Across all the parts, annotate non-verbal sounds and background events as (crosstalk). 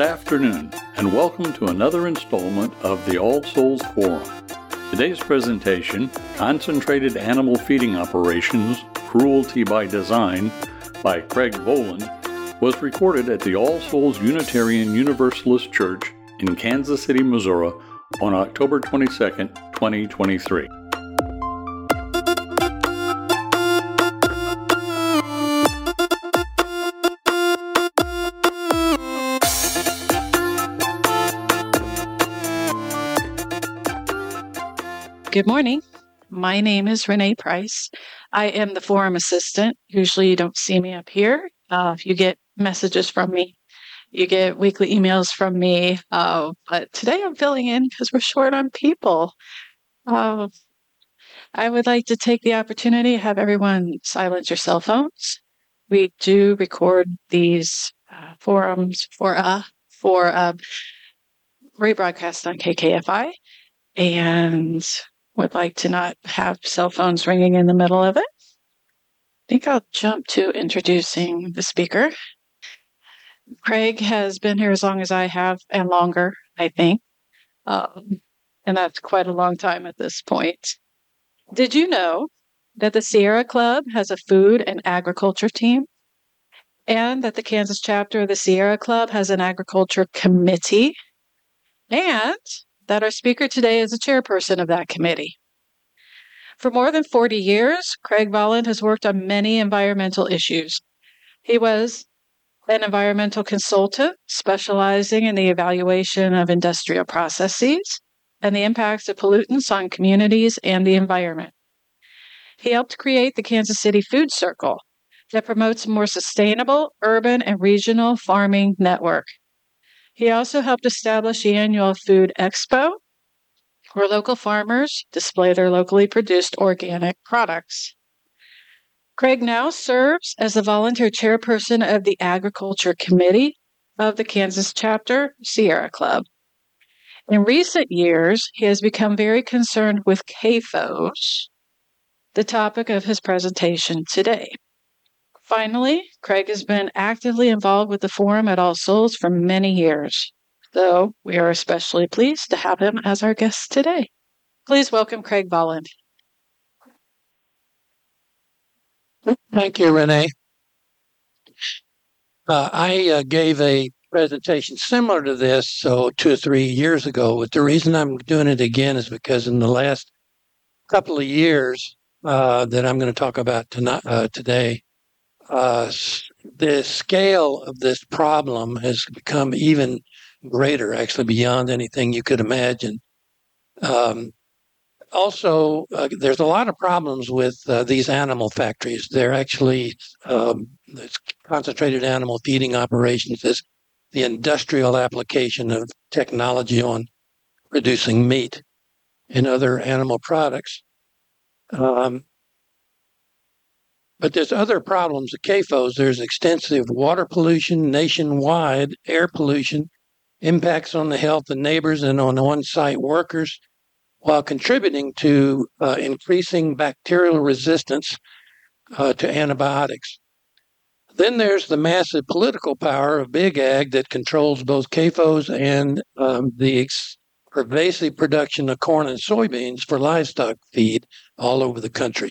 Good afternoon, and welcome to another installment of the All Souls Forum. Today's presentation, Concentrated Animal Feeding Operations Cruelty by Design, by Craig Volland was recorded at the All Souls Unitarian Universalist Church in Kansas City, Missouri on October 22, 2023. Good morning. My name is Renee Price. I am the forum assistant. Usually, you don't see me up here. Uh, you get messages from me, you get weekly emails from me. Uh, but today I'm filling in because we're short on people. Uh, I would like to take the opportunity to have everyone silence your cell phones. We do record these uh, forums for uh, for uh, rebroadcast on KKFI, and would like to not have cell phones ringing in the middle of it. I think I'll jump to introducing the speaker. Craig has been here as long as I have and longer, I think. Um, and that's quite a long time at this point. Did you know that the Sierra Club has a food and agriculture team? And that the Kansas chapter of the Sierra Club has an agriculture committee? And that our speaker today is the chairperson of that committee. For more than 40 years, Craig Volland has worked on many environmental issues. He was an environmental consultant specializing in the evaluation of industrial processes and the impacts of pollutants on communities and the environment. He helped create the Kansas City Food Circle that promotes a more sustainable urban and regional farming network. He also helped establish the annual Food Expo, where local farmers display their locally produced organic products. Craig now serves as the volunteer chairperson of the Agriculture Committee of the Kansas chapter Sierra Club. In recent years, he has become very concerned with CAFOs, the topic of his presentation today. Finally, Craig has been actively involved with the forum at All Souls for many years, so we are especially pleased to have him as our guest today. Please welcome Craig Volland. Thank you, Renee. Uh, I uh, gave a presentation similar to this, so two or three years ago. But the reason I'm doing it again is because in the last couple of years uh, that I'm going to talk about tonight, uh, today, uh, the scale of this problem has become even greater, actually beyond anything you could imagine. Um, also, uh, there's a lot of problems with uh, these animal factories. They're actually um, concentrated animal feeding operations is the industrial application of technology on producing meat and other animal products. Um, but there's other problems at CAFOs. There's extensive water pollution nationwide, air pollution, impacts on the health of neighbors and on on site workers, while contributing to uh, increasing bacterial resistance uh, to antibiotics. Then there's the massive political power of Big Ag that controls both CAFOs and um, the ex- pervasive production of corn and soybeans for livestock feed all over the country.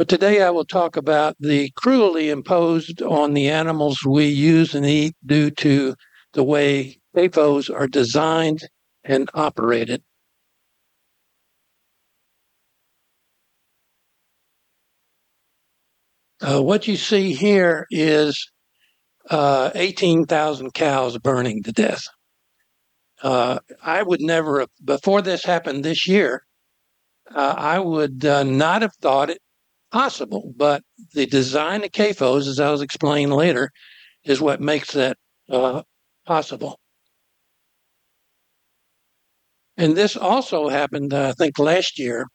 But today I will talk about the cruelty imposed on the animals we use and eat due to the way CAFOs are designed and operated. Uh, what you see here is uh, 18,000 cows burning to death. Uh, I would never, before this happened this year, uh, I would uh, not have thought it possible, but the design of CAFOs, as I was explaining later, is what makes that uh, possible. And this also happened, uh, I think, last year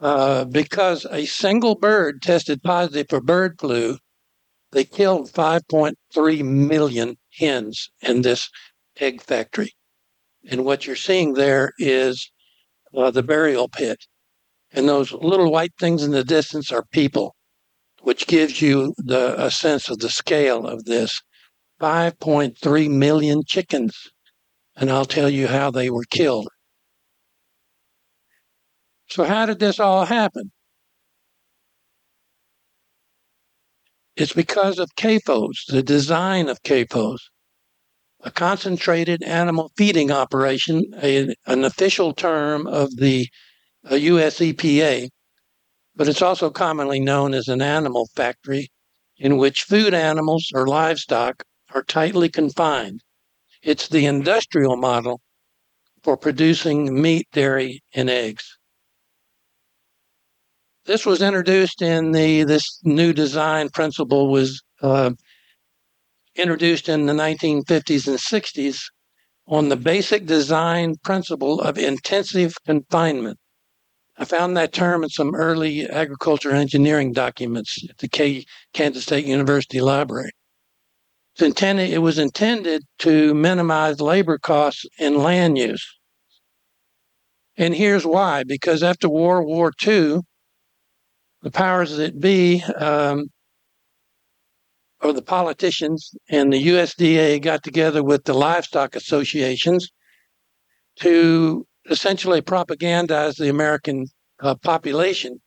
uh, because a single bird tested positive for bird flu. They killed 5.3 million hens in this egg factory. And what you're seeing there is uh, the burial pit. And those little white things in the distance are people, which gives you the, a sense of the scale of this. 5.3 million chickens. And I'll tell you how they were killed. So, how did this all happen? It's because of CAFOs, the design of CAFOs, a concentrated animal feeding operation, a, an official term of the US EPA, but it's also commonly known as an animal factory in which food animals or livestock are tightly confined. It's the industrial model for producing meat, dairy, and eggs. This was introduced in the this new design principle was uh, introduced in the 1950s and 60s on the basic design principle of intensive confinement. I found that term in some early agriculture engineering documents at the K- Kansas State University Library. It's intended, it was intended to minimize labor costs and land use. And here's why because after World War II, the powers that be, um, or the politicians and the USDA got together with the livestock associations to essentially propagandize the American uh, population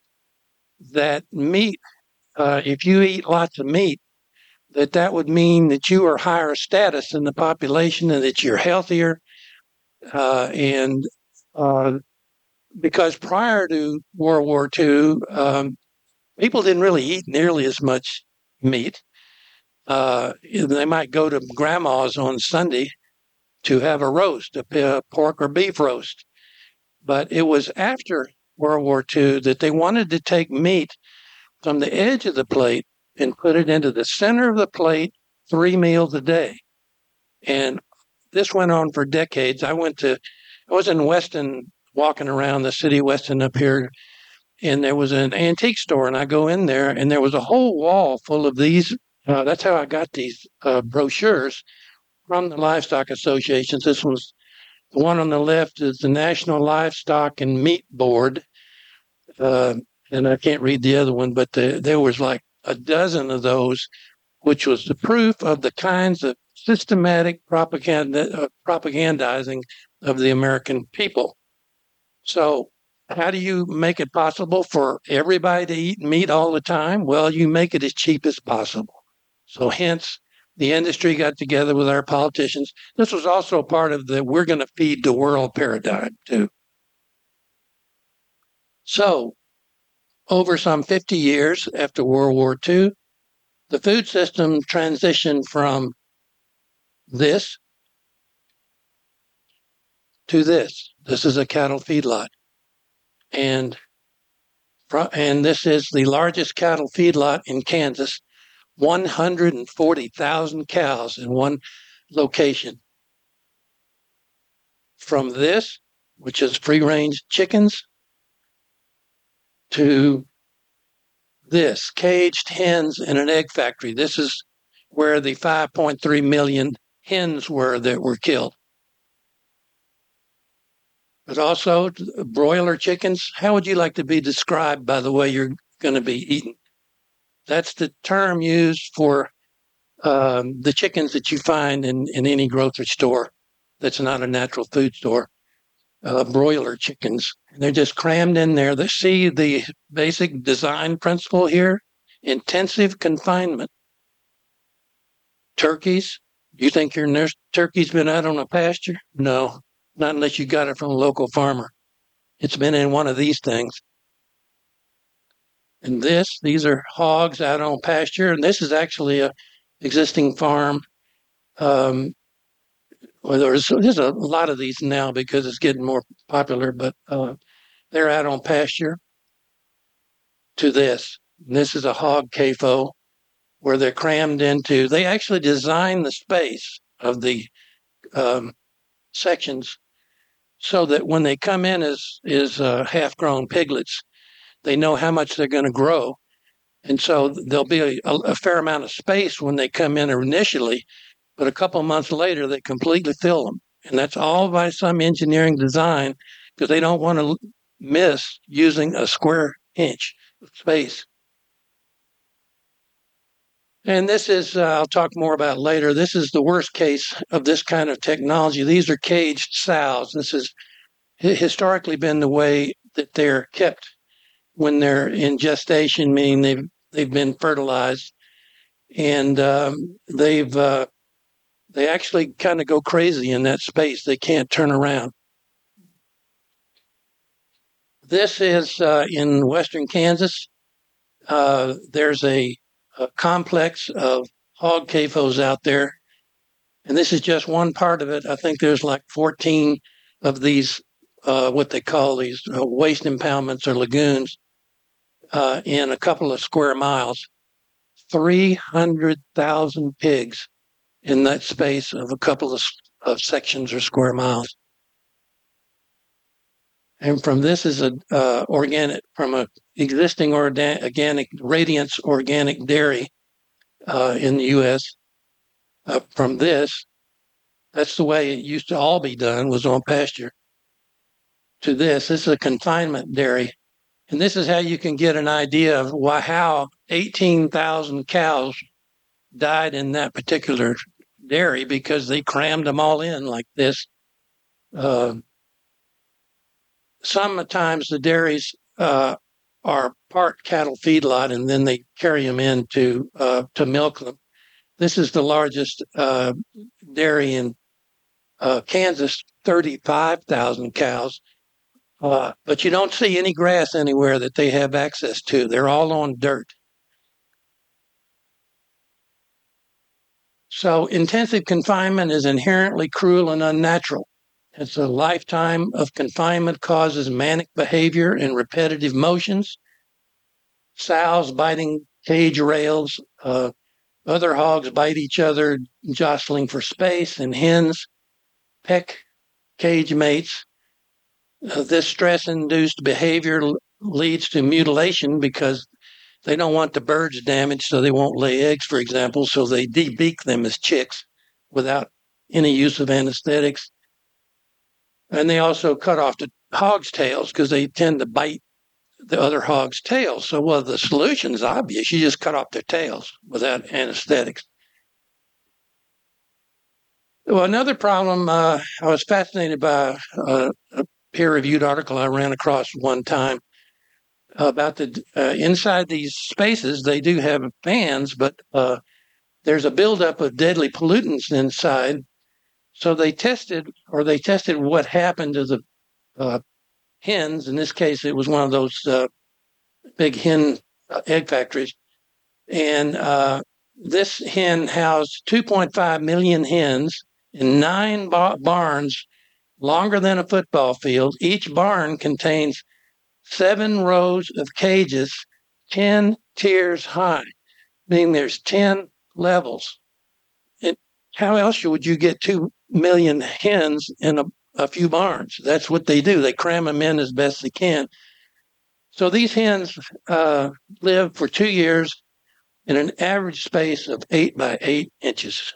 that meat, uh, if you eat lots of meat, that that would mean that you are higher status in the population and that you're healthier. Uh, and uh, because prior to World War II, um, people didn't really eat nearly as much meat. Uh, they might go to grandma's on Sunday to have a roast, a pork or beef roast. But it was after World War II that they wanted to take meat from the edge of the plate and put it into the center of the plate three meals a day. And this went on for decades. I went to, I was in Weston, walking around the city Weston up here, and there was an antique store, and I go in there, and there was a whole wall full of these. Uh, that's how I got these uh, brochures from the livestock associations. This was the one on the left is the National Livestock and Meat Board, uh, and I can't read the other one, but the, there was like a dozen of those, which was the proof of the kinds of systematic propaganda, uh, propagandizing of the American people. So, how do you make it possible for everybody to eat meat all the time? Well, you make it as cheap as possible. So, hence, the industry got together with our politicians. This was also part of the we're going to feed the world paradigm, too. So, over some 50 years after World War II, the food system transitioned from this to this. This is a cattle feedlot. And, and this is the largest cattle feedlot in Kansas 140,000 cows in one location. From this, which is free range chickens, to this caged hens in an egg factory. This is where the 5.3 million hens were that were killed. But also broiler chickens. How would you like to be described by the way you're going to be eaten? That's the term used for um, the chickens that you find in, in any grocery store that's not a natural food store uh, broiler chickens. They're just crammed in there. They see the basic design principle here intensive confinement. Turkeys, you think your nurse, turkey's been out on a pasture? No, not unless you got it from a local farmer. It's been in one of these things. And this, these are hogs out on pasture, and this is actually a existing farm um, well, there's there's a lot of these now because it's getting more popular, but uh, they're out on pasture. To this, and this is a hog CAFO where they're crammed into. They actually design the space of the um, sections so that when they come in as is uh, half-grown piglets, they know how much they're going to grow, and so there'll be a, a, fair amount of space when they come in initially but a couple months later they completely fill them. And that's all by some engineering design because they don't want to miss using a square inch of space. And this is, uh, I'll talk more about later. This is the worst case of this kind of technology. These are caged sows. This has historically been the way that they're kept when they're in gestation, meaning they've they've been fertilized, and um, they've uh, they actually kind of go crazy in that space. They can't turn around. This is uh, in western Kansas. Uh, there's a, a, complex of hog CAFOs out there, and this is just one part of it. I think there's like 14 of these, uh, what they call these uh, waste impoundments or lagoons, uh, in a couple of square miles. 300,000 pigs in that space of a couple of, of sections or square miles. And from this is a uh, organic from a existing organic Radiance organic dairy uh, in the U.S. Uh, from this, that's the way it used to all be done was on pasture. To this, this is a confinement dairy, and this is how you can get an idea of why how 18,000 cows died in that particular dairy because they crammed them all in like this. Uh, sometimes the dairies uh, are part cattle feedlot, and then they carry them in to uh, to milk them. This is the largest uh, dairy in uh, Kansas, thirty-five thousand cows. Uh, but you don't see any grass anywhere that they have access to. They're all on dirt. So intensive confinement is inherently cruel and unnatural. It's a lifetime of confinement causes manic behavior and repetitive motions. Sows biting cage rails, uh, other hogs bite each other, jostling for space, and hens peck cage mates. Uh, this stress induced behavior leads to mutilation because they don't want the birds damaged so they won't lay eggs, for example, so they debeak them as chicks without any use of anesthetics. And they also cut off the hogs' tails because they tend to bite the other hog's tails. So, well, the solution is obvious. You just cut off their tails without anesthetics. Well, another problem, uh, I was fascinated by uh, a peer reviewed article I ran across one time about the uh, inside these spaces. They do have fans, but uh, there's a buildup of deadly pollutants inside so they tested, or they tested what happened to the uh, hens. In this case, it was one of those uh, big hen uh, egg factories, and uh, this hen housed 2.5 million hens in nine ba- barns, longer than a football field. Each barn contains seven rows of cages, 10 tiers high, meaning there's 10 levels. How else would you get two million hens in a, a few barns. That's what they do. They cram them in as best they can. So these hens uh, live for two years in an average space of eight by eight inches.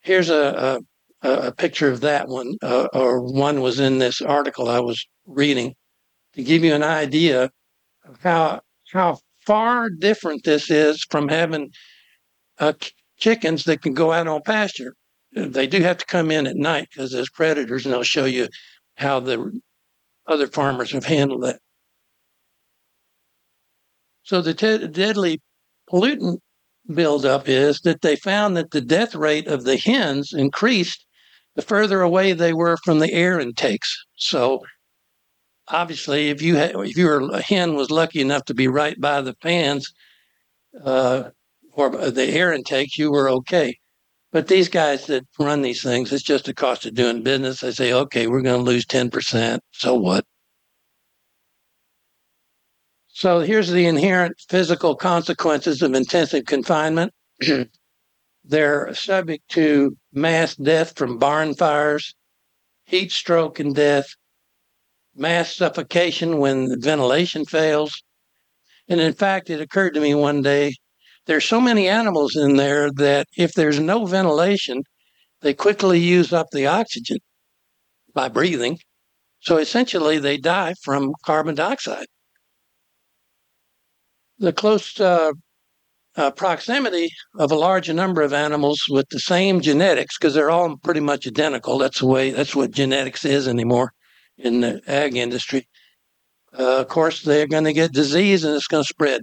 Here's a, a, a picture of that one, uh, or one was in this article I was reading to give you an idea of how how far different this is from having a chickens that can go out on pasture. They do have to come in at night because there's predators, and I'll show you how the other farmers have handled that. So the te- deadly pollutant buildup is that they found that the death rate of the hens increased the further away they were from the air intakes. So obviously, if you had, if your hen was lucky enough to be right by the fans, uh, or the air intakes, you were okay. But these guys that run these things, it's just a cost of doing business. They say, okay, we're going to lose 10%. So what? So here's the inherent physical consequences of intensive confinement. (clears throat) They're subject to mass death from barn fires, heat stroke and death, mass suffocation when the ventilation fails. And in fact, it occurred to me one day there's so many animals in there that if there's no ventilation, they quickly use up the oxygen by breathing. So essentially, they die from carbon dioxide. The close uh, uh, proximity of a large number of animals with the same genetics, because they're all pretty much identical. That's the way. That's what genetics is anymore in the ag industry. Uh, of course, they're going to get disease and it's going to spread.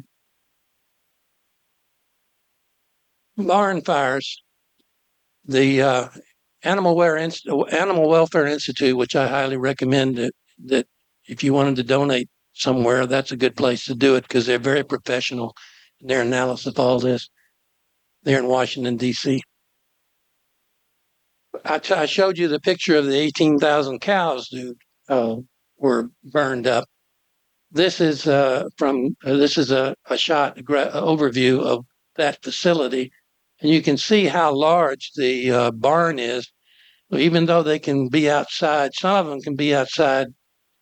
Barn fires. The uh, Animal, Inst- Animal Welfare Institute, which I highly recommend that, that if you wanted to donate somewhere, that's a good place to do it because they're very professional their analysis of all this. They're in Washington, D.C. I, t- I showed you the picture of the 18,000 cows that uh, were burned up. This is uh, from uh, this is a, a shot a gra- overview of that facility, and you can see how large the uh, barn is. Even though they can be outside, some of them can be outside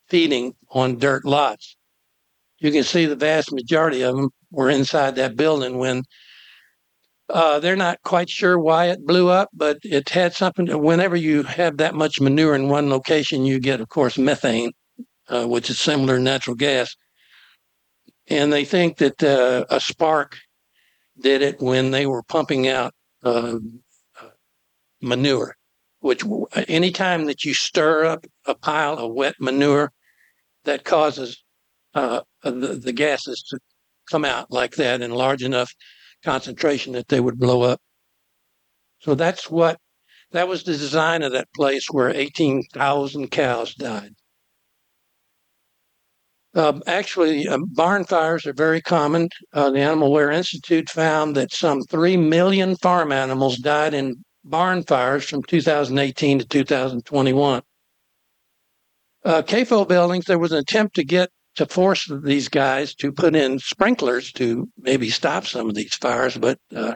feeding on dirt lots. You can see the vast majority of them were inside that building when uh, they're not quite sure why it blew up, but it had something. To, whenever you have that much manure in one location, you get, of course, methane, uh, which is similar to natural gas. And they think that uh, a spark did it when they were pumping out uh, manure. Which anytime that you stir up a pile of wet manure, that causes uh, the, the gases to come out like that in large enough concentration that they would blow up. So that's what that was the design of that place where 18,000 cows died. Um, actually, um, barn fires are very common. Uh, the Animal Welfare Institute found that some 3 million farm animals died in barn fires from 2018 to 2021. Uh, CAFO buildings, there was an attempt to get to force these guys to put in sprinklers to maybe stop some of these fires, but uh,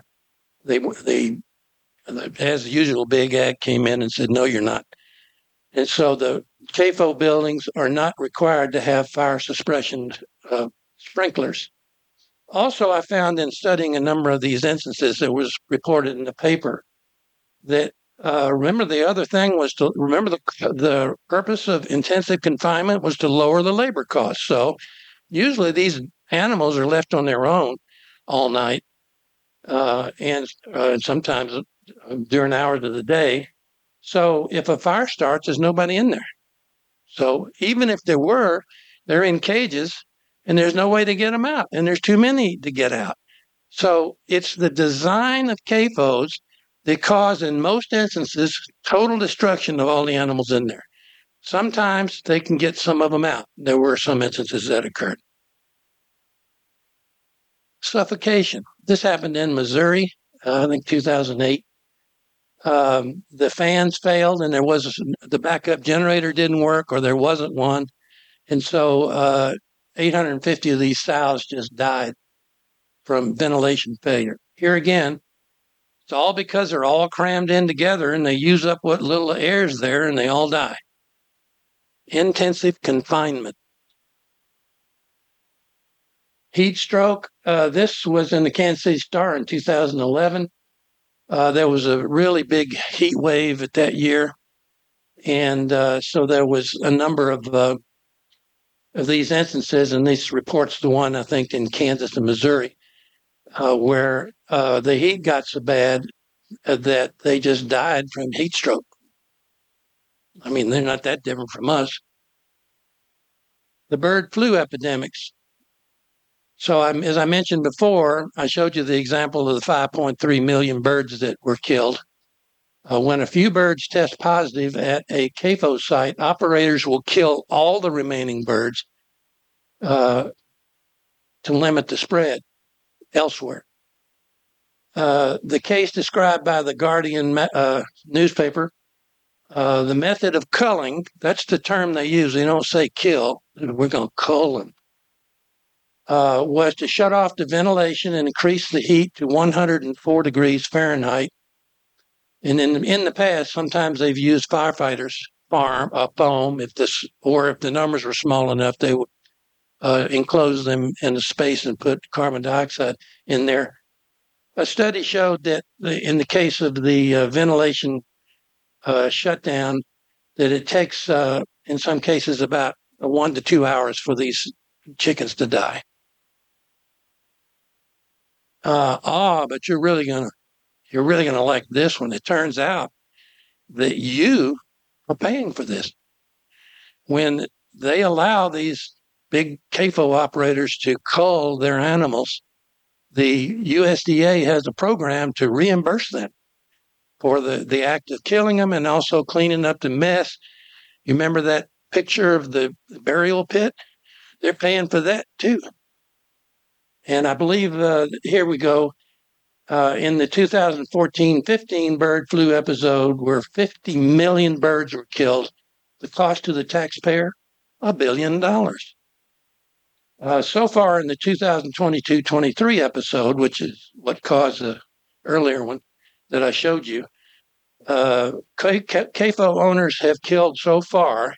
they they as usual, Big Ag came in and said, "No, you're not." And so the CAFO buildings are not required to have fire suppression uh, sprinklers. Also, I found in studying a number of these instances that was reported in the paper that uh, remember the other thing was to remember the the purpose of intensive confinement was to lower the labor costs. So usually these animals are left on their own all night, uh, and uh, sometimes uh, during hours of the day. So if a fire starts, there's nobody in there. So even if there were, they're in cages, and there's no way to get them out, and there's too many to get out. So it's the design of CAFOs they cause, in most instances, total destruction of all the animals in there. Sometimes they can get some of them out. There were some instances that occurred. Suffocation. This happened in Missouri, uh, I think 2008. Um, the fans failed, and there was the backup generator didn't work, or there wasn't one, and so uh, 850 of these sows just died from ventilation failure. Here again, it's all because they're all crammed in together and they use up what little air is there and they all die. Intensive confinement. Heat stroke. Uh, this was in the Kansas City Star in 2011. Uh, there was a really big heat wave at that year. And uh, so there was a number of, uh, of these instances, and this reports the one, I think, in Kansas and Missouri, uh, where uh, the heat got so bad uh, that they just died from heat stroke. I mean, they're not that different from us. The bird flu epidemics. So, I'm, as I mentioned before, I showed you the example of the 5.3 million birds that were killed. Uh, when a few birds test positive at a CAFO site, operators will kill all the remaining birds uh, to limit the spread elsewhere. Uh, the case described by the Guardian uh, newspaper, uh, the method of culling, that's the term they use. They don't say kill, we're going to cull them, uh, was to shut off the ventilation and increase the heat to 104 degrees Fahrenheit. And in, in the past, sometimes they've used firefighters' farm, uh, foam, if this, or if the numbers were small enough, they would uh, enclose them in a space and put carbon dioxide in there a study showed that the, in the case of the uh, ventilation uh, shutdown, that it takes, uh, in some cases, about one to two hours for these chickens to die. uh, ah, but you're really gonna you're really gonna like this one. It turns out that you are paying for this when they allow these big CAFO operators to cull their animals. The USDA has a program to reimburse them for the, the act of killing them and also cleaning up the mess. You remember that picture of the burial pit? They're paying for that too. And I believe uh, here we go. Uh, in the 2014 15 bird flu episode, where 50 million birds were killed, the cost to the taxpayer, a billion dollars. Uh, so far in the 2022 23 episode, which is what caused the earlier one that I showed you, uh, CAFO owners have killed so far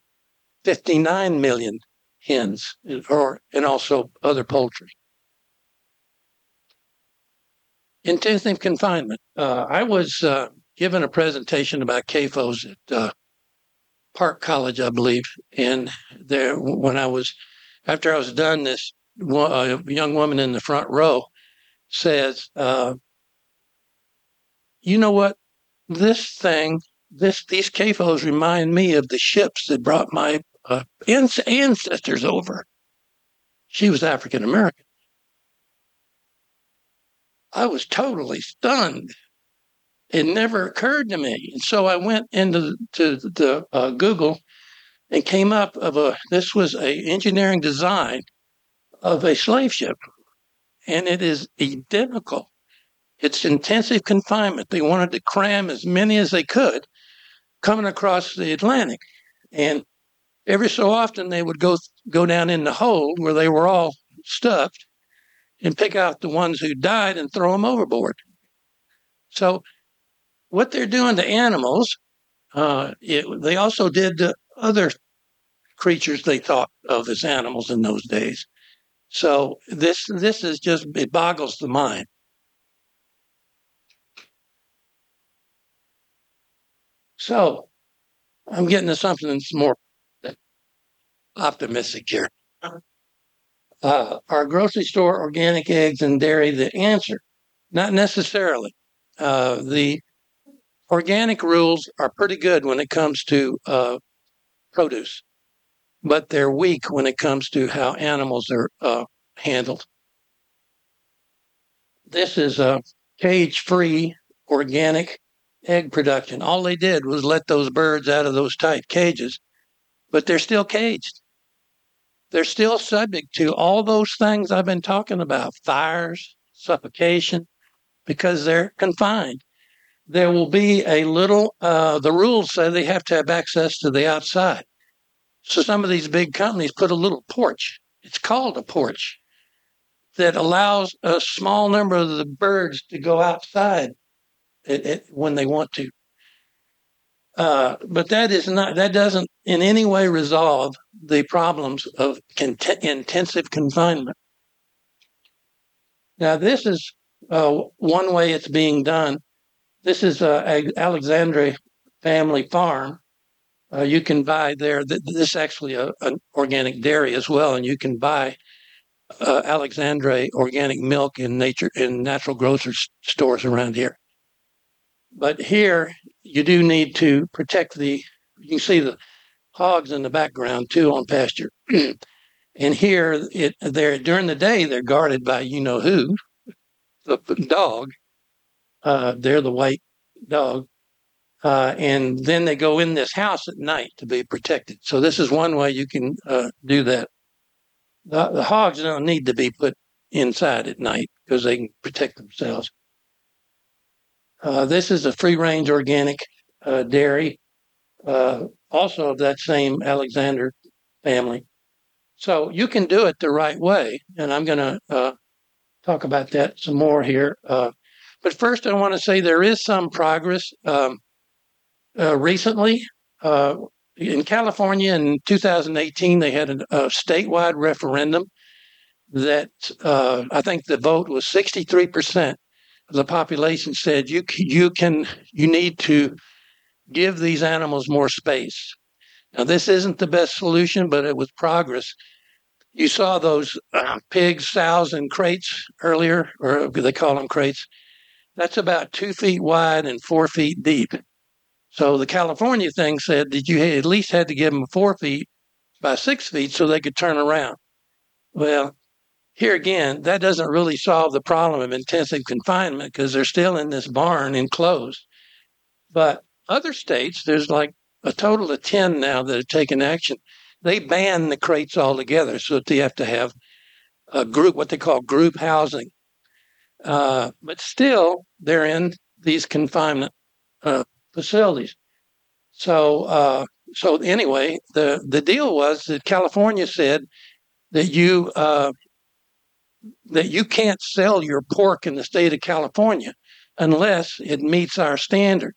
59 million hens or, and also other poultry. Intensive confinement. Uh, I was uh, given a presentation about CAFOs at uh, Park College, I believe, and there when I was after I was done, this a young woman in the front row says, uh, "You know what? This thing, this these CAFOs remind me of the ships that brought my uh, ancestors over." She was African American. I was totally stunned. It never occurred to me. And so I went into to the uh, Google and came up of a this was a engineering design of a slave ship. And it is identical. It's intensive confinement. They wanted to cram as many as they could coming across the atlantic. And every so often they would go go down in the hold where they were all stuffed and pick out the ones who died and throw them overboard. So, what they're doing to animals, uh, it, they also did to other creatures they thought of as animals in those days. So this this is just it boggles the mind. So I'm getting to something that's more optimistic here. Uh, are grocery store organic eggs and dairy the answer? Not necessarily. Uh, the organic rules are pretty good when it comes to uh, produce, but they're weak when it comes to how animals are uh, handled. This is a cage free organic egg production. All they did was let those birds out of those tight cages, but they're still caged they're still subject to all those things I've been talking about fires, suffocation, because they're confined. There will be a little, uh, the rules say they have to have access to the outside. So some of these big companies put a little porch. It's called a porch that allows a small number of the birds to go outside it, it, when they want to. Uh, but that is not that doesn't in any way resolve the problems of cont- intensive confinement. Now, this is uh, one way it's being done. This is uh, Alexandre family farm. Uh, you can buy there. Th- this is actually a, an organic dairy as well, and you can buy uh, Alexandre organic milk in nature in natural grocery stores around here. But here, you do need to protect the. You can see the hogs in the background too on pasture. (clears throat) and here, it they're during the day they're guarded by you know who, the dog. Uh, they're the white dog, uh, and then they go in this house at night to be protected. So this is one way you can uh, do that. The, the hogs don't need to be put inside at night because they can protect themselves. Uh, this is a free range organic uh, dairy, also of that same Alexander family. So you can do it the right way. And I'm going to talk about that some more here. Uh, but first, I want to say there is some progress. Um, recently, in California in 2018, they had a, a statewide referendum that I think the vote was 63% of the population said you you can you need to give these animals more space. Now this isn't the best solution, but it was progress. you saw those uh, pigs, sows, and crates earlier, or they call them crates. That's about two feet wide and four feet deep. So the California thing said that you at least had to give them four feet by six feet so they could turn around. Well, here again, that doesn't really solve the problem of intensive confinement because they're still in this barn enclosed. But other states, there's like a total of 10 now that have taken action. They ban the crates altogether so that they have to have a group, what they call group housing. Uh, but still, they're in these confinement uh, facilities. So, uh, so anyway, the the deal was that California said that you uh, that you can't sell your pork in the state of California unless it meets our standard.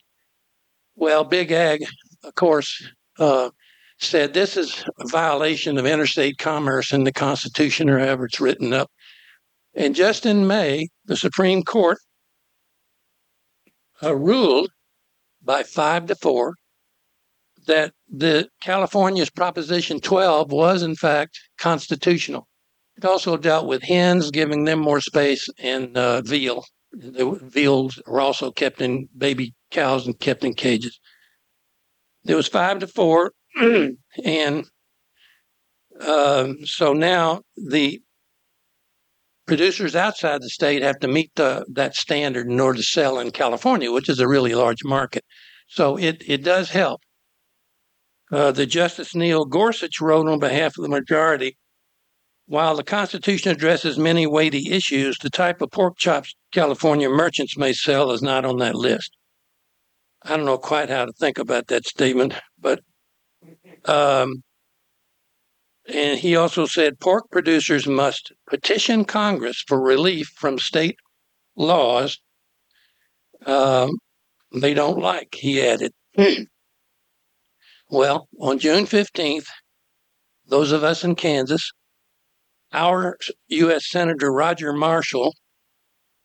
Well, Big Ag, of course, uh, said this is a violation of interstate commerce in the Constitution or however it's written up. And just in May, the Supreme Court uh, ruled by five to four that the California's Proposition 12 was in fact constitutional. It also dealt with hens, giving them more space, and uh, veal. The veals were also kept in baby cows and kept in cages. There was five to four, (clears throat) and um, so now the producers outside the state have to meet the, that standard in order to sell in California, which is a really large market. So it, it does help. Uh, the Justice Neil Gorsuch wrote on behalf of the majority while the Constitution addresses many weighty issues, the type of pork chops California merchants may sell is not on that list. I don't know quite how to think about that statement, but um, and he also said pork producers must petition Congress for relief from state laws um, they don't like, he added. (clears throat) well, on June 15th, those of us in Kansas, our U.S. Senator Roger Marshall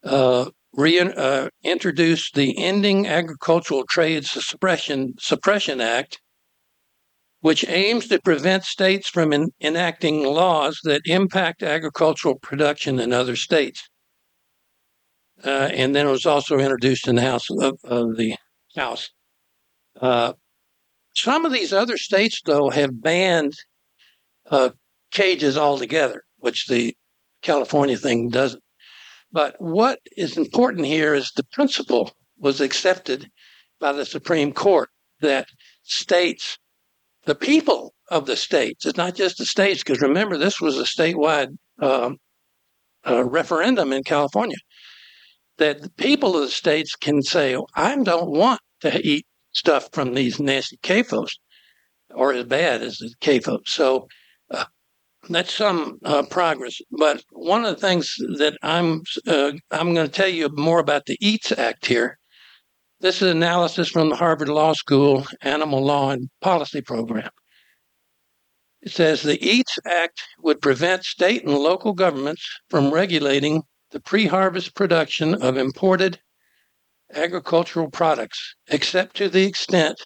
uh, re- uh, introduced the Ending Agricultural Trade Suppression, Suppression Act which aims to prevent states from in, enacting laws that impact agricultural production in other states. Uh, and then it was also introduced in the House of, of the House. Uh, some of these other states, though, have banned uh, cages altogether, which the California thing doesn't. But what is important here is the principle was accepted by the Supreme Court that states the people of the states. It's not just the states, because remember, this was a statewide um, uh, referendum in California. That the people of the states can say, I don't want to eat stuff from these nasty CAFOs or as bad as the CAFOs. So uh, that's some uh, progress. But one of the things that I'm uh, I'm going to tell you more about the EATS Act here this is analysis from the Harvard Law School Animal Law and Policy Program. It says the EATS Act would prevent state and local governments from regulating the pre harvest production of imported agricultural products, except to the extent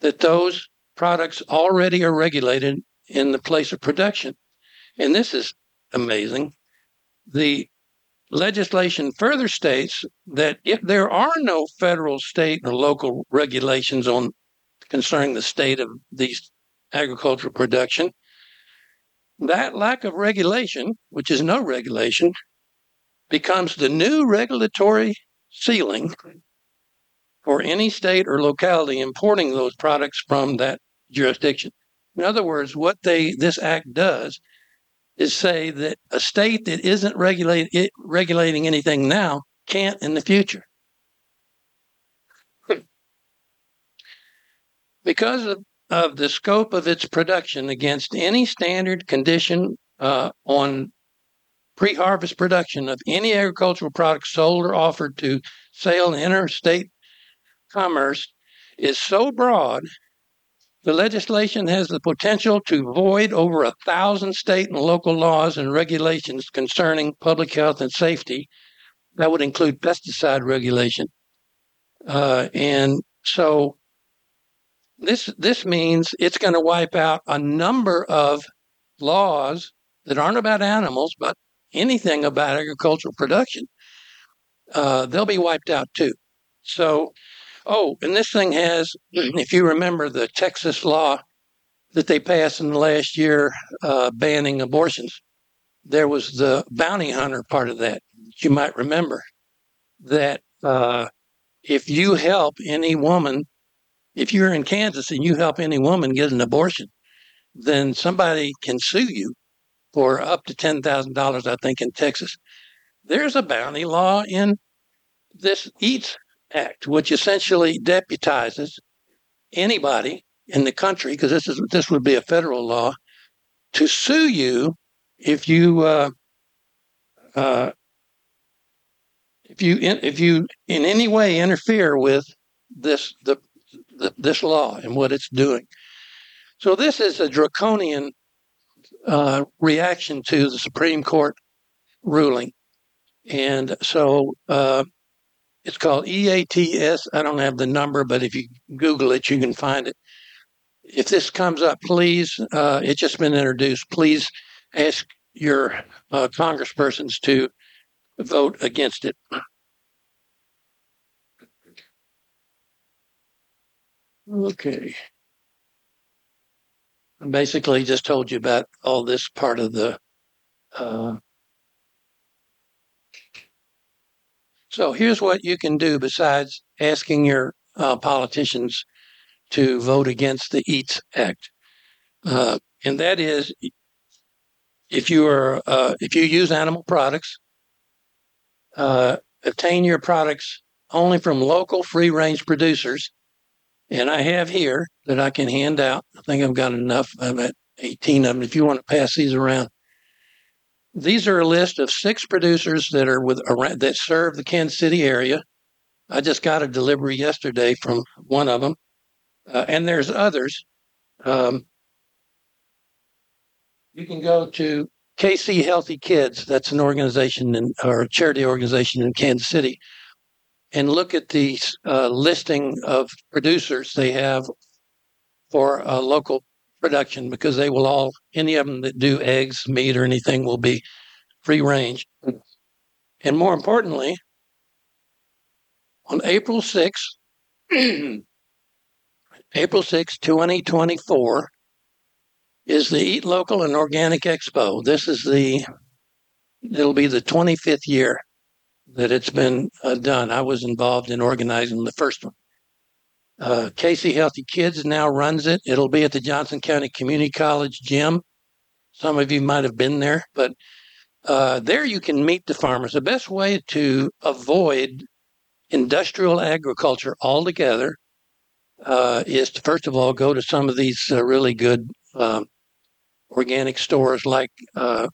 that those products already are regulated in the place of production. And this is amazing. The legislation further states that if there are no federal, state, or local regulations on concerning the state of these agricultural production, that lack of regulation, which is no regulation, becomes the new regulatory ceiling for any state or locality importing those products from that jurisdiction. In other words, what they this act does is say that a state that isn't regulate, regulating anything now can't in the future. (laughs) because of, of the scope of its production against any standard condition uh, on pre harvest production of any agricultural product sold or offered to sale in interstate commerce is so broad the legislation has the potential to void over a thousand state and local laws and regulations concerning public health and safety. That would include pesticide regulation. Uh, and so this this means it's going to wipe out a number of laws that aren't about animals, but anything about agricultural production, uh, they'll be wiped out too. So, oh, and this thing has, (clears throat) if you remember the Texas law that they passed in the last year uh, banning abortions, there was the bounty hunter part of that. You might remember that uh, if you help any woman, if you're in Kansas and you help any woman get an abortion, then somebody can sue you for up to $10,000, I think, in Texas. There's a bounty law in this EATS Act, which essentially deputizes anybody in the country, because this is this would be a federal law, to sue you if you uh, uh, if you if you in any way interfere with this the, the this law and what it's doing. So this is a draconian uh, reaction to the Supreme Court ruling, and so uh, it's called EATS. I don't have the number, but if you Google it, you can find it. If this comes up, please, uh, it's just been introduced. Please ask your uh, congresspersons to vote against it. Okay. I basically just told you about all this part of the. Uh, so here's what you can do besides asking your uh, politicians to vote against the EATS Act, uh, and that is if you are uh, if you use animal products, uh, obtain your products only from local free range producers and I have here that I can hand out. I think I've got enough. I'm at 18 of them. If you want to pass these around, these are a list of six producers that are with around, that serve the Kansas City area. I just got a delivery yesterday from one of them, uh, and there's others. Um, you can go to KC Healthy Kids. That's an organization in, or a charity organization in Kansas City and look at the uh, listing of producers they have for a local production because they will all, any of them that do eggs, meat, or anything will be free range. And more importantly, on April 6th, (clears throat) April 6, 2024, is the Eat Local and Organic Expo. This is the, it'll be the 25th year that it's been uh, done. I was involved in organizing the first one. Uh, KC Healthy Kids now runs it. It'll be at the Johnson County Community College gym. Some of you might have been there, but uh, there you can meet the farmers. The best way to avoid industrial agriculture altogether uh, is to first of all go to some of these uh, really good um, organic stores like uh,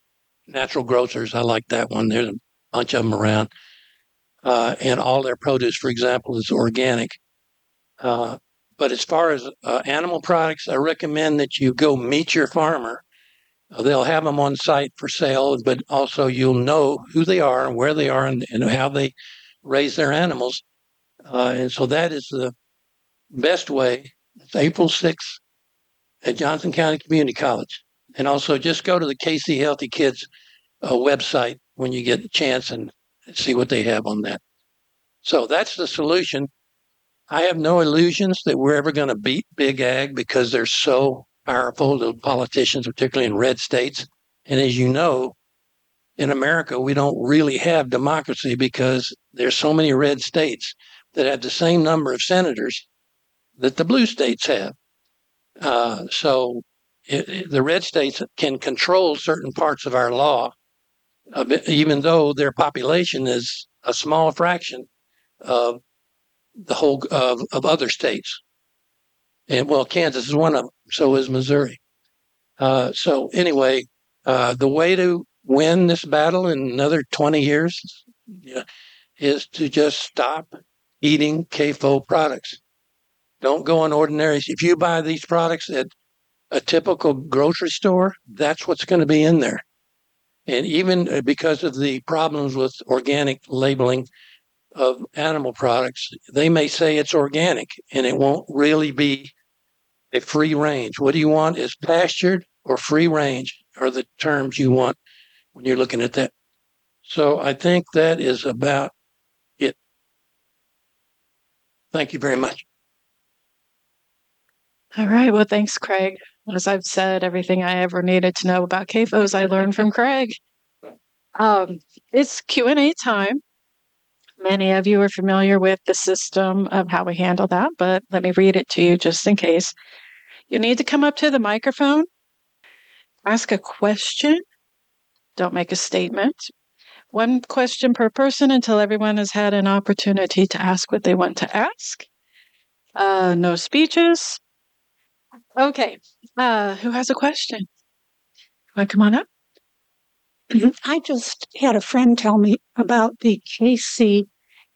Natural Grocers. I like that one. There's a bunch of them around uh, and all their produce, for example, is organic. Uh, but as far as uh, animal products, I recommend that you go meet your farmer. Uh, they'll have them on site for sale, but also you'll know who they are and where they are and, and how they raise their animals. Uh, and so that is the best way. It's April 6th at Johnson County Community College. And also just go to the KC Healthy Kids uh, website when you get a chance and see what they have on that. So that's the solution. I have no illusions that we're ever going to beat big ag because they're so powerful, the politicians, particularly in red states. And as you know, in America, we don't really have democracy because there's so many red states that have the same number of senators that the blue states have. Uh, so it, it, the red states can control certain parts of our law even though their population is a small fraction of the whole of, of other states. And well, Kansas is one of them. So is Missouri. Uh, so anyway, uh, the way to win this battle in another 20 years is to just stop eating CAFO products. Don't go on ordinary. If you buy these products at a typical grocery store, that's what's going to be in there. And even uh, because of the problems with organic labeling of animal products, they may say it's organic and it won't really be a free range. What do you want is pastured or free range. are the terms you want when you're looking at that. So I think that is about it. Thank you very much. All right. Well, thanks, Craig. As I've said, everything I ever needed to know about CAFOs, I learned from Craig. Um, it's Q and A time. Many of you are familiar with the system of how we handle that, but let me read it to you just in case. You need to come up to the microphone, ask a question. Don't make a statement. One question per person until everyone has had an opportunity to ask what they want to ask. Uh, no speeches. Okay. Uh, who has a question? Want to come on up? Mm-hmm. I just had a friend tell me about the KC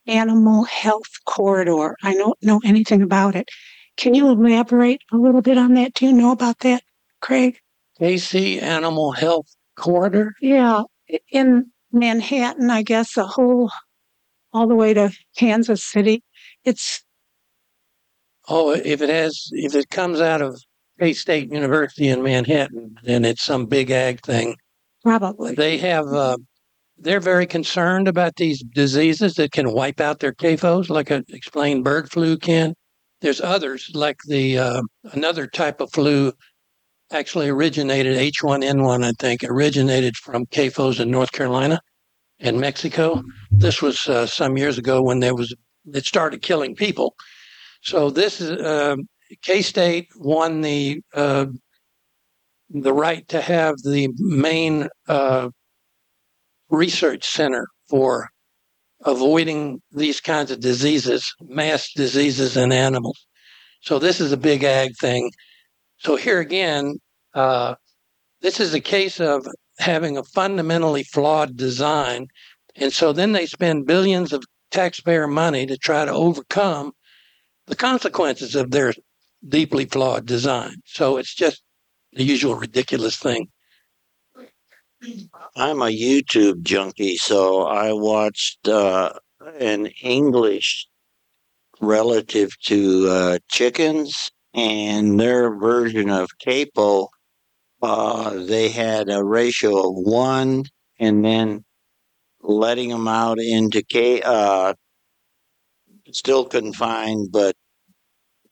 Animal Health Corridor. I don't know anything about it. Can you elaborate a little bit on that? Do you know about that, Craig? KC Animal Health Corridor. Yeah, in Manhattan, I guess, the whole, all the way to Kansas City. It's Oh, if it has, if it comes out of K State University in Manhattan, then it's some big ag thing. Probably, They have, uh, they're very concerned about these diseases that can wipe out their CAFOs, like I explained, bird flu can. There's others, like the uh, another type of flu, actually originated H1N1, I think, originated from CAFOs in North Carolina and Mexico. This was uh, some years ago when there was it started killing people. So this is uh, K State won the uh, the right to have the main uh, research center for avoiding these kinds of diseases, mass diseases in animals. So this is a big ag thing. So here again, uh, this is a case of having a fundamentally flawed design. And so then they spend billions of taxpayer money to try to overcome the consequences of their deeply flawed design. So it's just the usual ridiculous thing. I'm a YouTube junkie, so I watched uh, an English relative to uh, chickens and their version of CAFO. Uh, they had a ratio of one, and then letting them out into ca- uh, still confined, but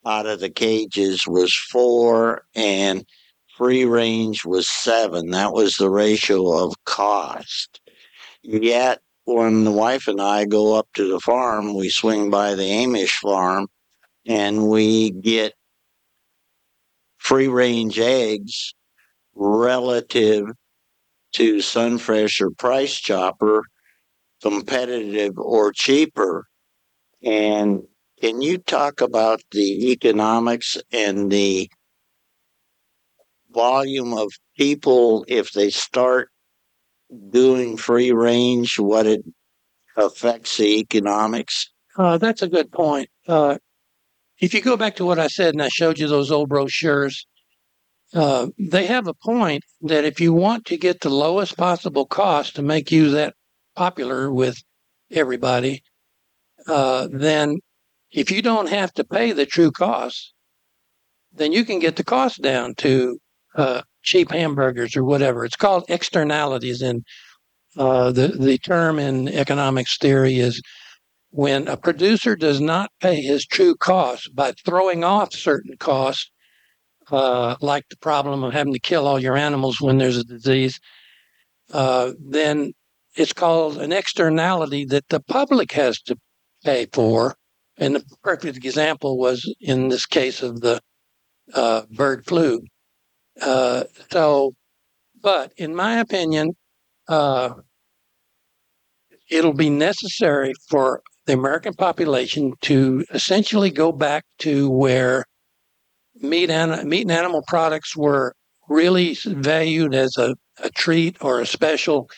out of the cages was four, and free range was seven. That was the ratio of cost. Yet, when the wife and I go up to the farm, we swing by the Amish farm and we get free range eggs relative to Sunfresh or Price Chopper, competitive or cheaper. And can you talk about the economics and the volume of people if they start doing free range what it affects the economics Uh, that's a good point. Uh, if you go back to what I said, and I showed you those old brochures, uh, they have a point that if you want to get the lowest possible cost to make you that popular with everybody, uh, then if you don't have to pay the true cost, then you can get the cost down to uh, cheap hamburgers or whatever. It's called externalities, and uh, the the term in economics theory is when a producer does not pay his true costs by throwing off certain costs, uh, like the problem of having to kill all your animals when there's a disease, uh, then it's called an externality that the public has to pay for. And the perfect example was in this case of the uh, bird flu. Uh, so, but in my opinion, uh, it'll be necessary for the American population to essentially go back to where meat and meat and animal products were really valued as a, a treat or a special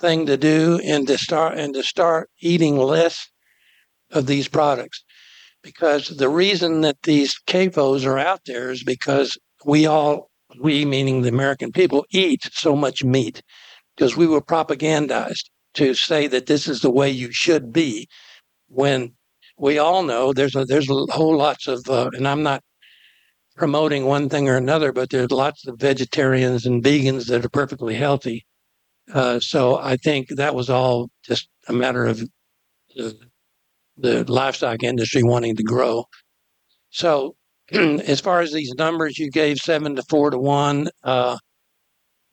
thing to do and to start and to start eating less of these products. Because the reason that these CAFOs are out there is because we all we meaning the American people eat so much meat because we were propagandized to say that this is the way you should be when we all know there's a there's a whole lots of uh, and I'm not promoting one thing or another, but there's lots of vegetarians and vegans that are perfectly healthy. Uh, so I think that was all just a matter of the, the livestock industry wanting to grow. So (clears throat) as far as these numbers you gave seven to four to one, uh,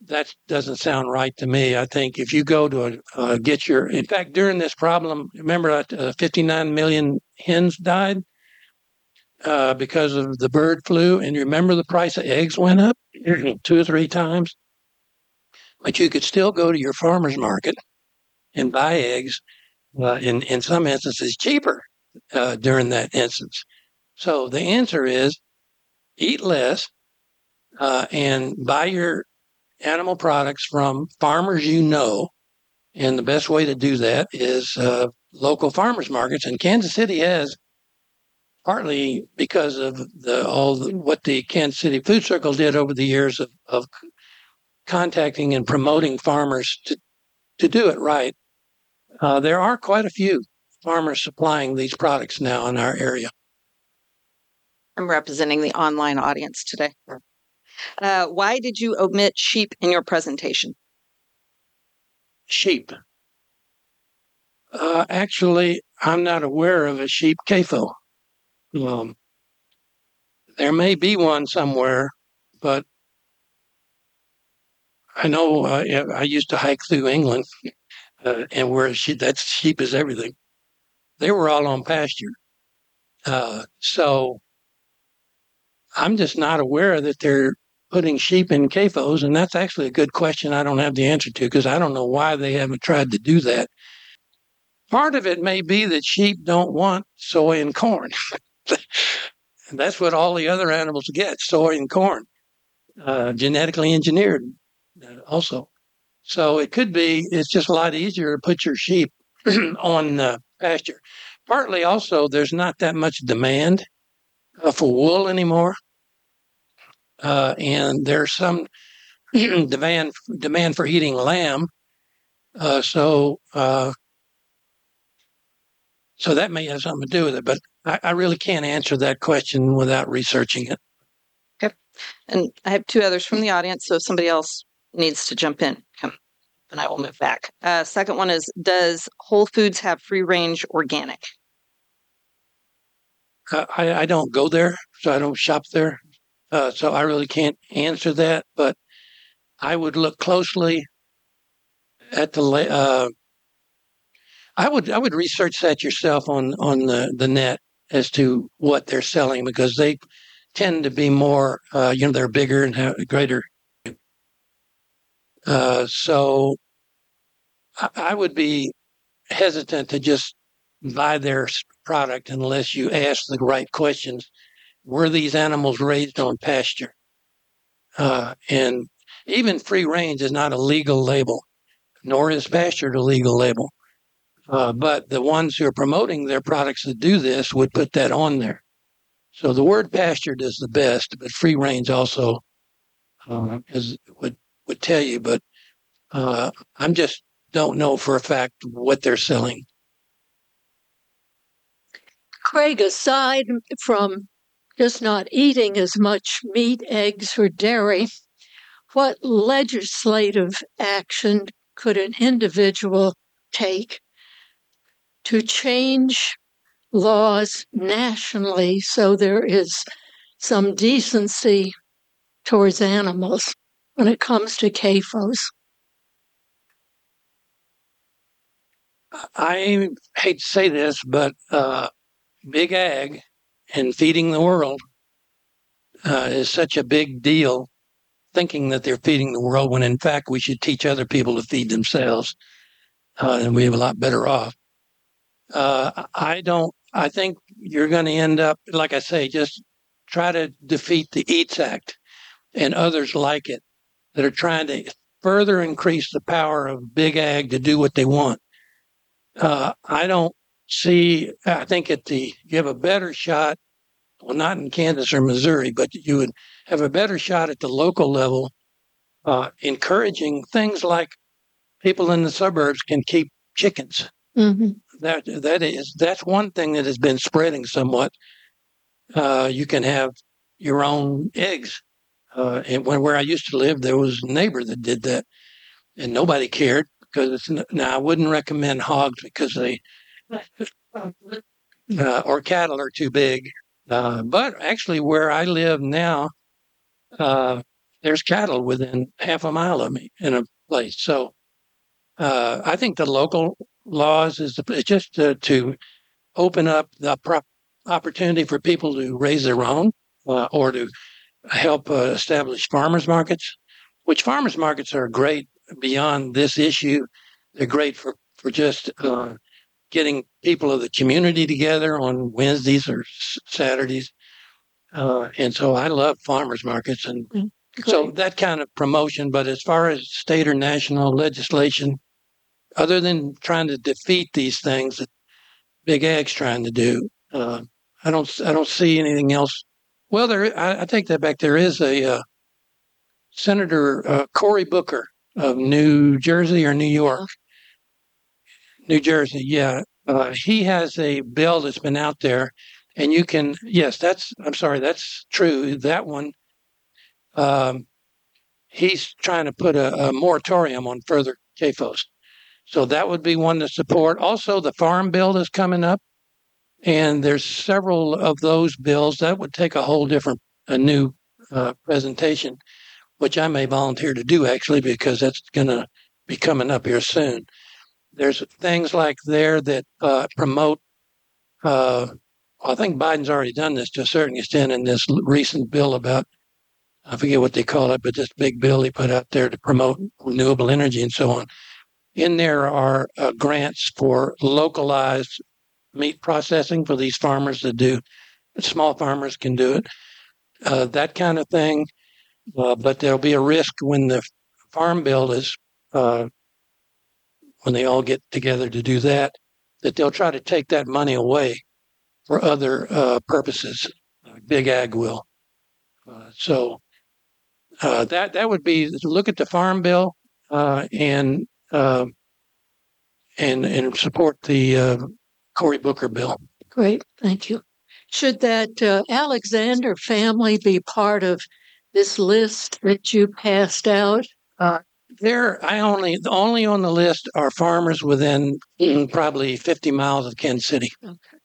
that doesn't sound right to me. I think if you go to a, uh, get your, in fact, during this problem, remember uh, 59 million hens died uh, because of the bird flu, and you remember the price of eggs went up (clears throat) two or three times. But you could still go to your farmer's market and buy eggs, uh, in in some instances cheaper uh, during that instance. So the answer is eat less uh, and buy your animal products from farmers you know. And the best way to do that is uh, local farmers markets. And Kansas City has, partly because of the all the, what the Kansas City Food Circle did over the years of, of contacting and promoting farmers to to do it right. Uh, there are quite a few farmers supplying these products now in our area. I'm representing the online audience today. Uh, why did you omit sheep in your presentation? Sheep. Uh, actually, I'm not aware of a sheep CAFO. Um, there may be one somewhere, but I know uh, I used to hike through England, uh, and where she, that sheep is everything. They were all on pasture, uh, so I'm just not aware that they're putting sheep in CAFOs, and that's actually a good question. I don't have the answer to because I don't know why they haven't tried to do that. Part of it may be that sheep don't want soy and corn. and (laughs) that's what all the other animals get soy and corn, uh, genetically engineered uh, also. So it could be it's just a lot easier to put your sheep (clears throat) on pasture. Partly also, there's not that much demand for wool anymore. Uh, and there's some (clears throat) demand demand for eating lamb. Uh, so uh, so that may have something to do with it, but I, I, really can't answer that question without researching it. Okay, and I have two others from the audience. So if somebody else needs to jump in, come, and I will move back. Uh, second one is: Does Whole Foods have free range organic? I, I don't go there, so I don't shop there. Uh, so I really can't answer that, but I would look closely at the. Uh, I would I would research that yourself on on the, the net as to what they're selling because they tend to be more uh, you know they're bigger and have greater. Uh, so I, I would be hesitant to just buy their product unless you ask the right questions were these animals raised on pasture? Uh, and even free range is not a legal label, nor is pasture a legal label. Uh, but the ones who are promoting their products that do this would put that on there. So the word pastured is the best, but free range also uh, is would would tell you. But uh, I'm just don't know for a fact what they're selling. Craig, aside from just not eating as much meat, eggs, or dairy, what legislative action could an individual take to change laws nationally so there is some decency towards animals when it comes to CAFOs? I hate to say this, but uh, Big Ag and feeding the world uh, is such a big deal, thinking that they're feeding the world when in fact we should teach other people to feed themselves, uh, and we have a lot better off. Uh, I don't. I think you're going to end up, like I say, just try to defeat the Eats Act and others like it that are trying to further increase the power of big ag to do what they want. Uh, I don't see, I think at the, you have a better shot, well, not in Kansas or Missouri, but you would have a better shot at the local level, uh, encouraging things like people in the suburbs can keep chickens. Mm-hmm. That that is that's one thing that has been spreading somewhat. Uh, you can have your own eggs. Uh, and when, where I used to live, there was a neighbor that did that, and nobody cared because it's now I wouldn't recommend hogs because they uh, or cattle are too big. Uh, but actually, where I live now, uh, there's cattle within half a mile of me in a place. So uh, I think the local laws is just to, to open up the prop, opportunity for people to raise their own uh, or to help uh, establish farmers markets, which farmers markets are great beyond this issue. They're great for, for just uh, getting people of the community together on Wednesdays or s- Saturdays. Uh, and so I love farmers markets and so that kind of promotion. But as far as state or national legislation, other than trying to defeat these things that Big Ag's trying to do, uh, I don't I don't see anything else. Well, there I, I take that back. There is a uh, Senator uh, Cory Booker of New Jersey or New York, New Jersey. Yeah, uh, he has a bill that's been out there, and you can yes, that's I'm sorry, that's true. That one. Um, he's trying to put a, a moratorium on further CAFOs. So that would be one to support. Also, the farm bill is coming up, and there's several of those bills that would take a whole different, a new uh, presentation, which I may volunteer to do actually because that's going to be coming up here soon. There's things like there that uh, promote. Uh, I think Biden's already done this to a certain extent in this recent bill about I forget what they call it, but this big bill he put out there to promote renewable energy and so on. In there are uh, grants for localized meat processing for these farmers to do. Small farmers can do it, uh, that kind of thing. Uh, but there'll be a risk when the farm bill is, uh, when they all get together to do that, that they'll try to take that money away for other uh, purposes. Big Ag will. Uh, so uh, that that would be look at the farm bill uh, and uh, and and support the uh, Cory Booker bill. Great, thank you. Should that uh, Alexander family be part of this list that you passed out? There, I only the only on the list are farmers within mm, probably fifty miles of Kansas City, Okay.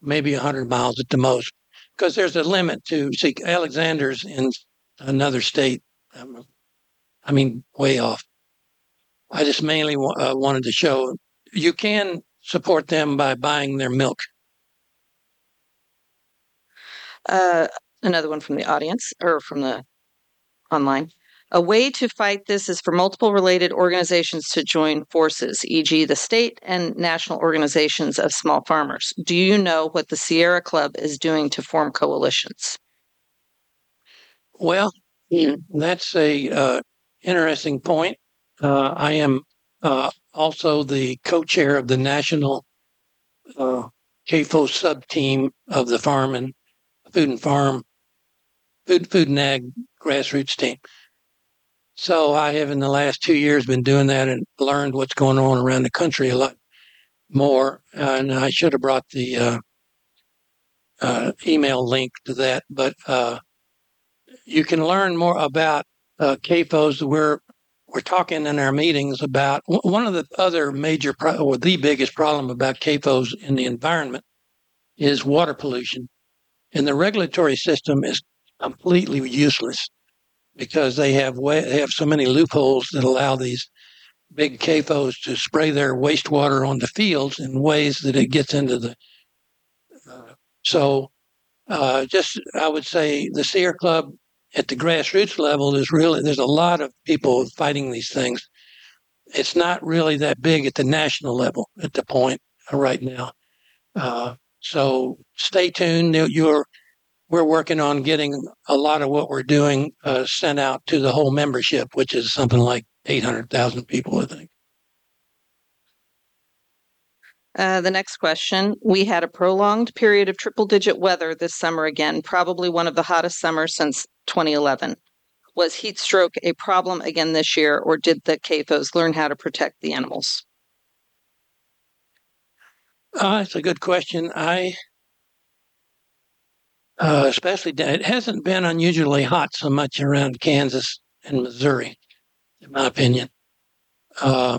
maybe hundred miles at the most, because there's a limit to see Alexander's in another state. Um, I mean, way off. I just mainly wa- uh, wanted to show you can support them by buying their milk. Uh, another one from the audience or from the online. A way to fight this is for multiple related organizations to join forces, e.g., the state and national organizations of small farmers. Do you know what the Sierra Club is doing to form coalitions? Well, that's a uh, interesting point. Uh, I am uh, also the co-chair of the national uh, CAFO sub team of the farm and food and farm food food and ag grassroots team. So I have in the last two years been doing that and learned what's going on around the country a lot more. And I should have brought the uh, uh, email link to that, but uh, you can learn more about uh, CAFOs. We're we're talking in our meetings about one of the other major pro- or the biggest problem about CAFOs in the environment is water pollution, and the regulatory system is completely useless because they have way, they have so many loopholes that allow these big CAFOs to spray their wastewater on the fields in ways that it gets into the. Uh, so, uh, just I would say the Sierra Club at the grassroots level is really there's a lot of people fighting these things. It's not really that big at the national level at the point right now. Uh, so stay tuned. You're we're working on getting a lot of what we're doing uh, sent out to the whole membership, which is something like 800,000 people, I think. Uh, the next question. We had a prolonged period of triple digit weather this summer again, probably one of the hottest summers since 2011. Was heat stroke a problem again this year, or did the CAFOs learn how to protect the animals? Uh, it's a good question. I uh, especially it hasn't been unusually hot so much around Kansas and Missouri, in my opinion. Uh,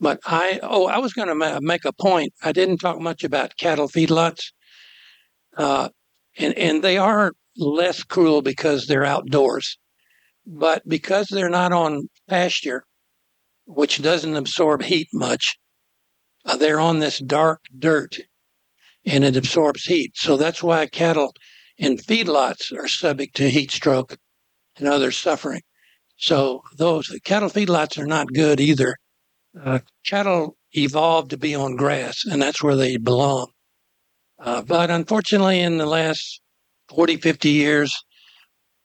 but I oh I was going to ma- make a point. I didn't talk much about cattle feedlots, uh, and and they are less cruel because they're outdoors, but because they're not on pasture, which doesn't absorb heat much, uh, they're on this dark dirt, and it absorbs heat. So that's why cattle in feedlots are subject to heat stroke and other suffering. So those cattle feedlots are not good either. Uh, cattle evolved to be on grass, and that's where they belong. Uh, but unfortunately, in the last 40, 50 years,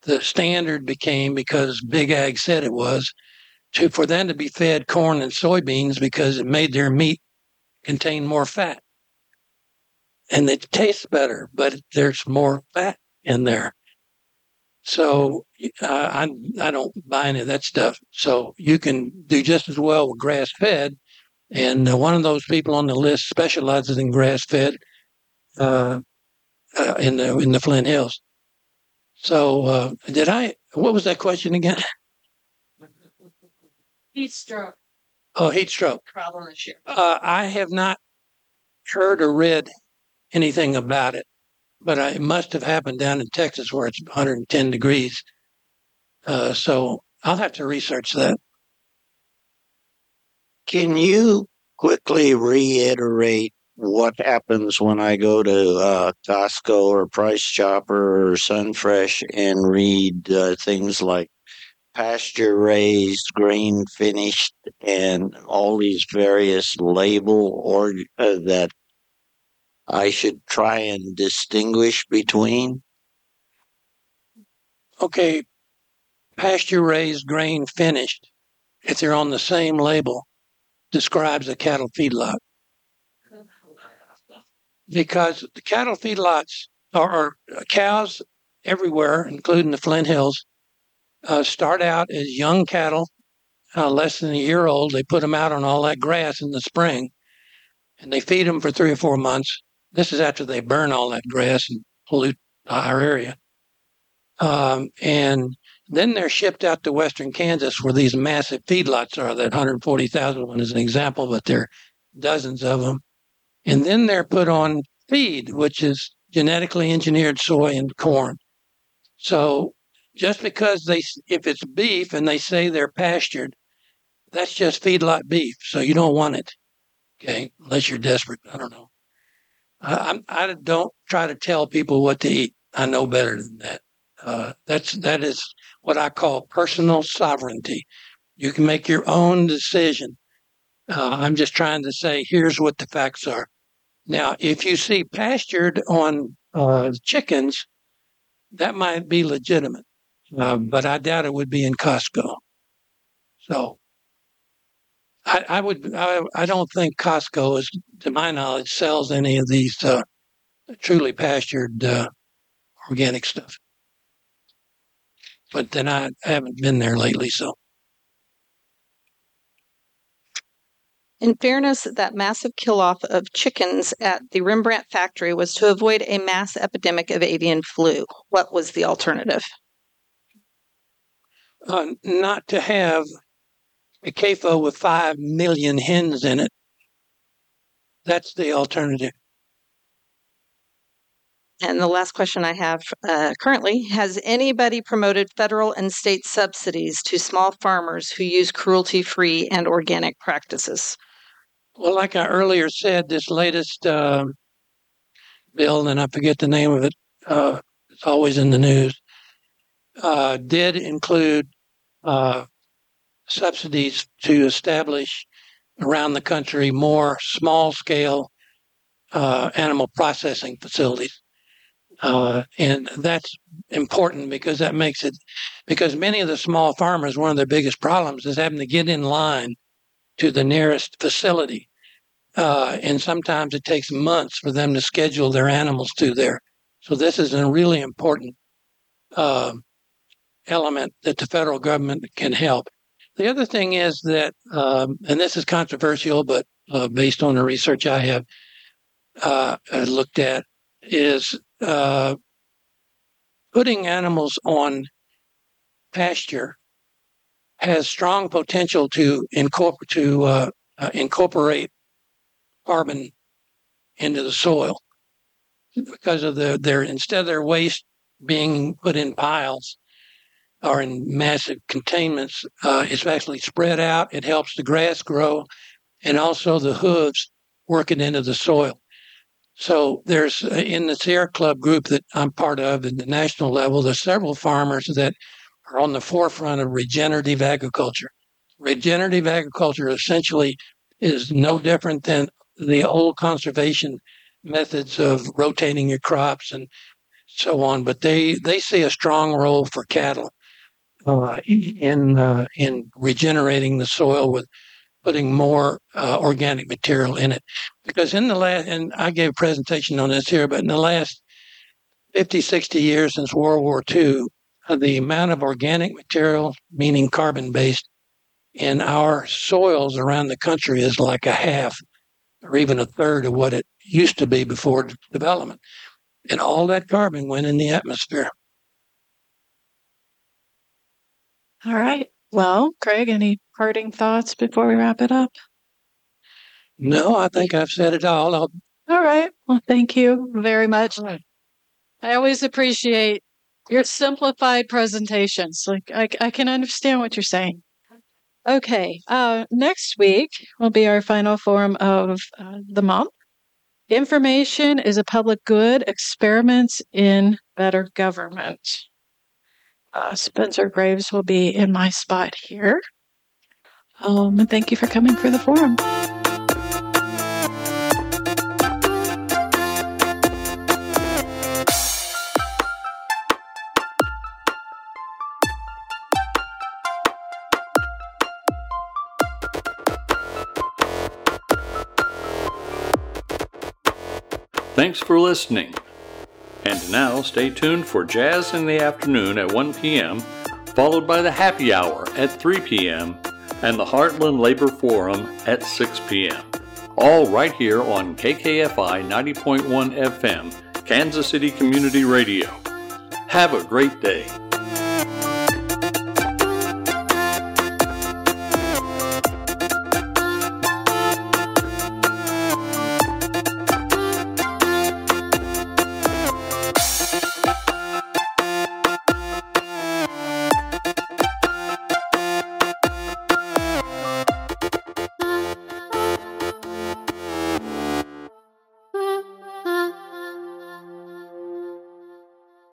the standard became because Big Ag said it was to for them to be fed corn and soybeans because it made their meat contain more fat, and it tastes better, but there's more fat in there. So uh, I I don't buy any of that stuff. So you can do just as well with grass fed, and uh, one of those people on the list specializes in grass fed uh, uh, in the in the Flint Hills. So uh, did I? What was that question again? (laughs) Heat stroke Oh, heat stroke. problem this year. Uh, I have not heard or read anything about it, but it must have happened down in Texas where it's 110 degrees. Uh, so I'll have to research that. Can you quickly reiterate what happens when I go to uh, Costco or Price Chopper or Sunfresh and read uh, things like pasture raised, grain finished, and all these various label or uh, that I should try and distinguish between? Okay, pasture raised grain finished, if they're on the same label, describes a cattle feedlot. Because the cattle feedlots are, are cows everywhere, including the Flint Hills, uh, start out as young cattle, uh, less than a year old. They put them out on all that grass in the spring, and they feed them for three or four months. This is after they burn all that grass and pollute our area. Um, and then they're shipped out to western Kansas where these massive feedlots are. That 140,000 one is an example, but there are dozens of them. And then they're put on feed, which is genetically engineered soy and corn. So just because they, if it's beef and they say they're pastured, that's just feedlot beef. So you don't want it. Okay. Unless you're desperate. I don't know. I, I'm, don't try to tell people what to eat. I know better than that. Uh, that's, that is what I call personal sovereignty. You can make your own decision. Uh, I'm just trying to say, here's what the facts are. Now, if you see pastured on uh, chickens, that might be legitimate, uh, but I doubt it would be in Costco. So, I, I would, I, I don't think Costco is, to my knowledge, sells any of these uh, truly pastured uh, organic stuff. But then I haven't been there lately, so. In fairness, that massive kill off of chickens at the Rembrandt factory was to avoid a mass epidemic of avian flu. What was the alternative? uh, not to have a CAFO with five million hens in it. That's the alternative. And the last question I have uh, currently has anybody promoted federal and state subsidies to small farmers who use cruelty free and organic practices? Well, like I earlier said, this latest uh, bill, and I forget the name of it, uh, it's always in the news, uh, did include uh, subsidies to establish around the country more small scale uh, animal processing facilities. Uh, and that's important because that makes it, because many of the small farmers, one of their biggest problems is having to get in line to the nearest facility. Uh, and sometimes it takes months for them to schedule their animals to there. So this is a really important uh, element that the federal government can help. The other thing is that, um, and this is controversial, but uh, based on the research I have uh, looked at, is uh, putting animals on pasture has strong potential to incorporate to uh, uh, incorporate carbon into the soil because of the their instead of their waste being put in piles or in massive containments, uh, it's actually spread out. It helps the grass grow, and also the hooves working into the soil. So there's uh, in the Sierra Club group that I'm part of at the national level, there's several farmers that are on the forefront of regenerative agriculture. Regenerative agriculture essentially is no different than the old conservation methods of rotating your crops and so on, but they, they see a strong role for cattle uh, in uh, in regenerating the soil with putting more uh, organic material in it. Because in the last, and I gave a presentation on this here, but in the last 50, 60 years since World War II, uh, the amount of organic material, meaning carbon based, in our soils around the country is like a half or even a third of what it used to be before development. And all that carbon went in the atmosphere. All right. Well, Craig, any parting thoughts before we wrap it up? No, I think I've said it all. I'll, All right. Well, thank you very much. I always appreciate your simplified presentations. Like I, I can understand what you're saying. Okay. Uh, next week will be our final forum of uh, the month. Information is a public good. Experiments in better government. Uh, Spencer Graves will be in my spot here. Um, and thank you for coming for the forum. Thanks for listening. And now stay tuned for Jazz in the Afternoon at 1 p.m., followed by the Happy Hour at 3 p.m., and the Heartland Labor Forum at 6 p.m. All right here on KKFI 90.1 FM, Kansas City Community Radio. Have a great day.